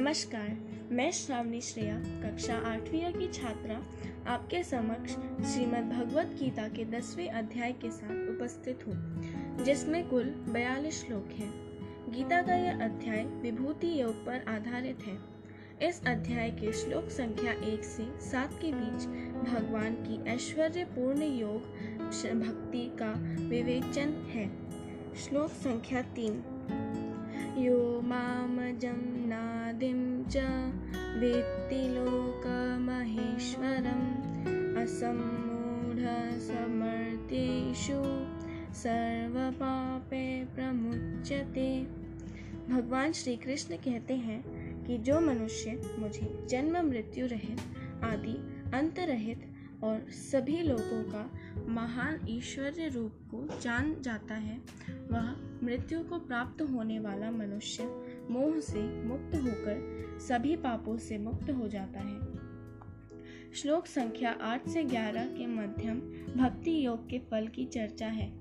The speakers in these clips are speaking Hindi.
नमस्कार, मैं श्रावणी श्रेया, कक्षा आठवीं की छात्रा, आपके समक्ष श्रीमद् भगवत गीता के दसवें अध्याय के साथ उपस्थित हूँ, जिसमें कुल बयालीस श्लोक हैं। गीता का यह अध्याय विभूति योग पर आधारित है। इस अध्याय के श्लोक संख्या एक से सात के बीच भगवान की ऐश्वर्यपूर्ण योग भक्ति का विवेचन है। श्लोक संख्या तीन यो मामजं नादिं च वेत्ति लोकमहेश्वरम् असम्मूढसमर्थेषु सर्वपापे प्रमुच्यते। भगवान श्री कृष्ण कहते हैं कि जो मनुष्य मुझे जन्म मृत्यु रहित आदि अंत रहित और सभी लोगों का महान ईश्वर्य रूप को जान जाता है, वह मृत्यु को प्राप्त होने वाला मनुष्य मोह से मुक्त होकर सभी पापों से मुक्त हो जाता है। श्लोक संख्या आठ से ग्यारह के मध्यम भक्ति योग के फल की चर्चा है।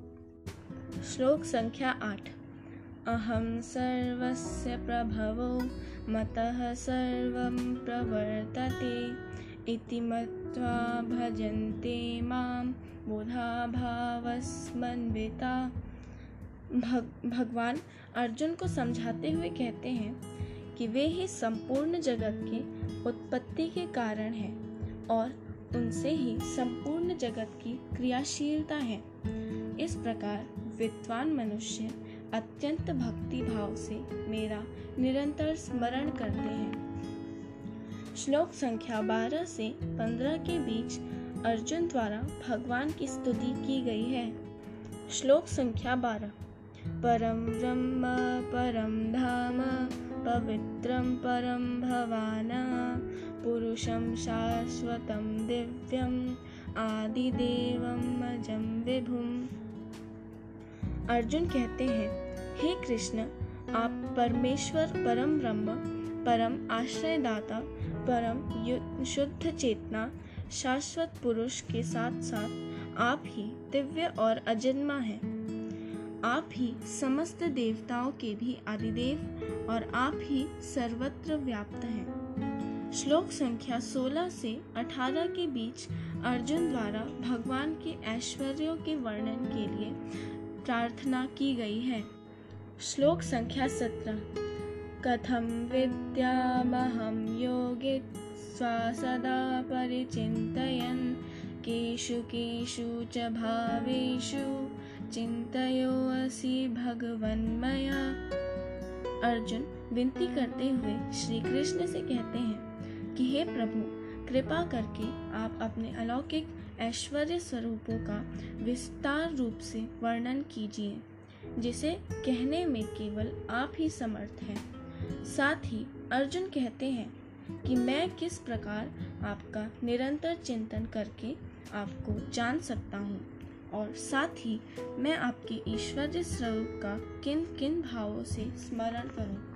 श्लोक संख्या आठ। अहम सर्वस्य प्रभवो, मतः सर्वं प्रवर्तते। इति मत्वा भजन्ते माँ बुधा भावस्मन्विता। भग, भगवान अर्जुन को समझाते हुए कहते हैं कि वे ही संपूर्ण जगत की उत्पत्ति के कारण हैं और उनसे ही संपूर्ण जगत की क्रियाशीलता है। इस प्रकार विद्वान मनुष्य अत्यंत भक्ति भाव से मेरा निरंतर स्मरण करते हैं। श्लोक संख्या 12 से 15 के बीच अर्जुन द्वारा भगवान की स्तुति की गई है। श्लोक संख्या 12 परं ब्रह्म परं धाम, पवित्रं परं भवान, पुरुषं शाश्वतं दिव्यम् आदिदेवम् अजं विभुम्। अर्जुन कहते हैं, हे कृष्ण, आप परमेश्वर, परम ब्रह्म परम आश्रयदाता, परम शुद्ध चेतना, शाश्वत पुरुष के साथ साथ आप ही दिव्य और अजन्मा हैं। आप ही समस्त देवताओं के भी आदिदेव और आप ही सर्वत्र व्याप्त हैं। श्लोक संख्या 16 से 18 के बीच अर्जुन द्वारा भगवान के ऐश्वर्यों के वर्णन के लिए प्रार्थना की गई है। श्लोक संख्या 17 कथम विद्यामहम योगे सदा परिचिन्तयन्। केषु केषु च भावेषु चिंतयोऽसि भगवन्मया। अर्जुन विनती करते हुए श्री कृष्ण से कहते हैं कि हे प्रभु, कृपा करके आप अपने अलौकिक ऐश्वर्य स्वरूपों का विस्तार रूप से वर्णन कीजिए, जिसे कहने में केवल आप ही समर्थ हैं। साथ ही अर्जुन कहते हैं कि मैं किस प्रकार आपका निरंतर चिंतन करके आपको जान सकता हूँ और साथ ही मैं आपके ईश्वरीय स्वरूप का किन किन भावों से स्मरण करूँ।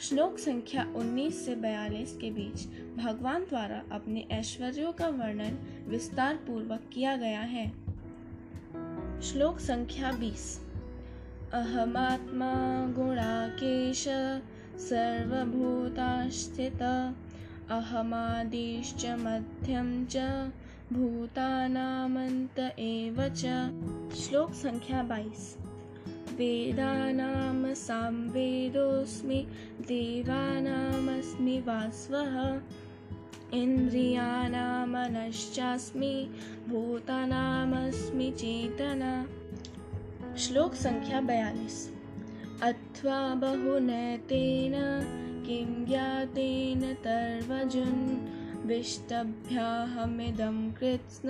श्लोक संख्या 19 से 42 के बीच भगवान द्वारा अपने ऐश्वर्यों का वर्णन विस्तार पूर्वक किया गया है। श्लोक संख्या 20 अहमात्मा गुणाकेश सर्वभूतास्थित अहमादिश्च मध्यम च भूतानामन्त एव च। श्लोक संख्या बाईस। वेदानां सामवेदोऽस्मि देवानामस्मि वास्वः। इन्द्रियाणामनश्चास्मि, भूतानामस्मि चेतना। श्लोक संख्या बयालीस। अथवा बहुनैतेन किं ज्ञातेन तर्वजुन्, विष्टभ्याहमिदं कृत्स्न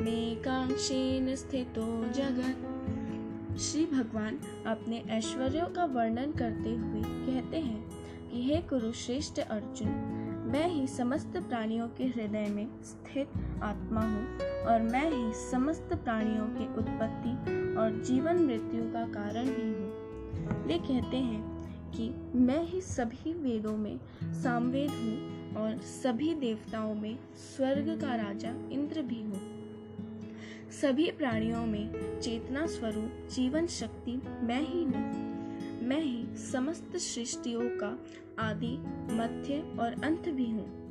मेकांक्षेन स्थितो जगत। श्री भगवान अपने ऐश्वर्यों का वर्णन करते हुए कहते हैं कि हे कुरुश्रेष्ठ अर्जुन मैं ही समस्त प्राणियों के हृदय में स्थित आत्मा हूँ और मैं ही समस्त प्राणियों के उत्पत्ति और जीवन मृत्यु का कारण भी हूँ। वे कहते हैं कि मैं ही सभी वेदों में सामवेद हूँ और सभी देवताओं में स्वर्ग का राजा इंद्र भी हूँ। सभी प्राणियों में चेतना स्वरूप जीवन शक्ति मैं ही हूँ। मैं ही समस्त सृष्टियों का आदि, मध्य और अंत भी हूँ।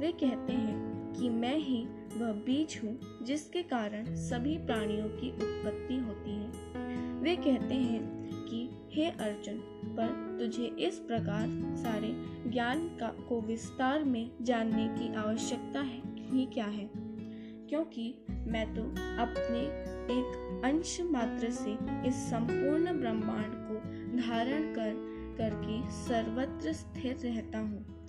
वे कहते हैं कि मैं ही वह बीज हूँ जिसके कारण सभी प्राणियों की उत्पत्ति होती है। वे कहते हैं कि, हे अर्जुन, पर तुझे इस प्रकार सारे ज्ञान का, को विस्तार में जानने की आवश्यकता है, ही क्या है? क्योंकि मैं तो अपने एक अंश मात्र से इस संपूर्ण ब्रह्मांड को धारण कर, करके सर्वत्र स्थिर रहता हूँ।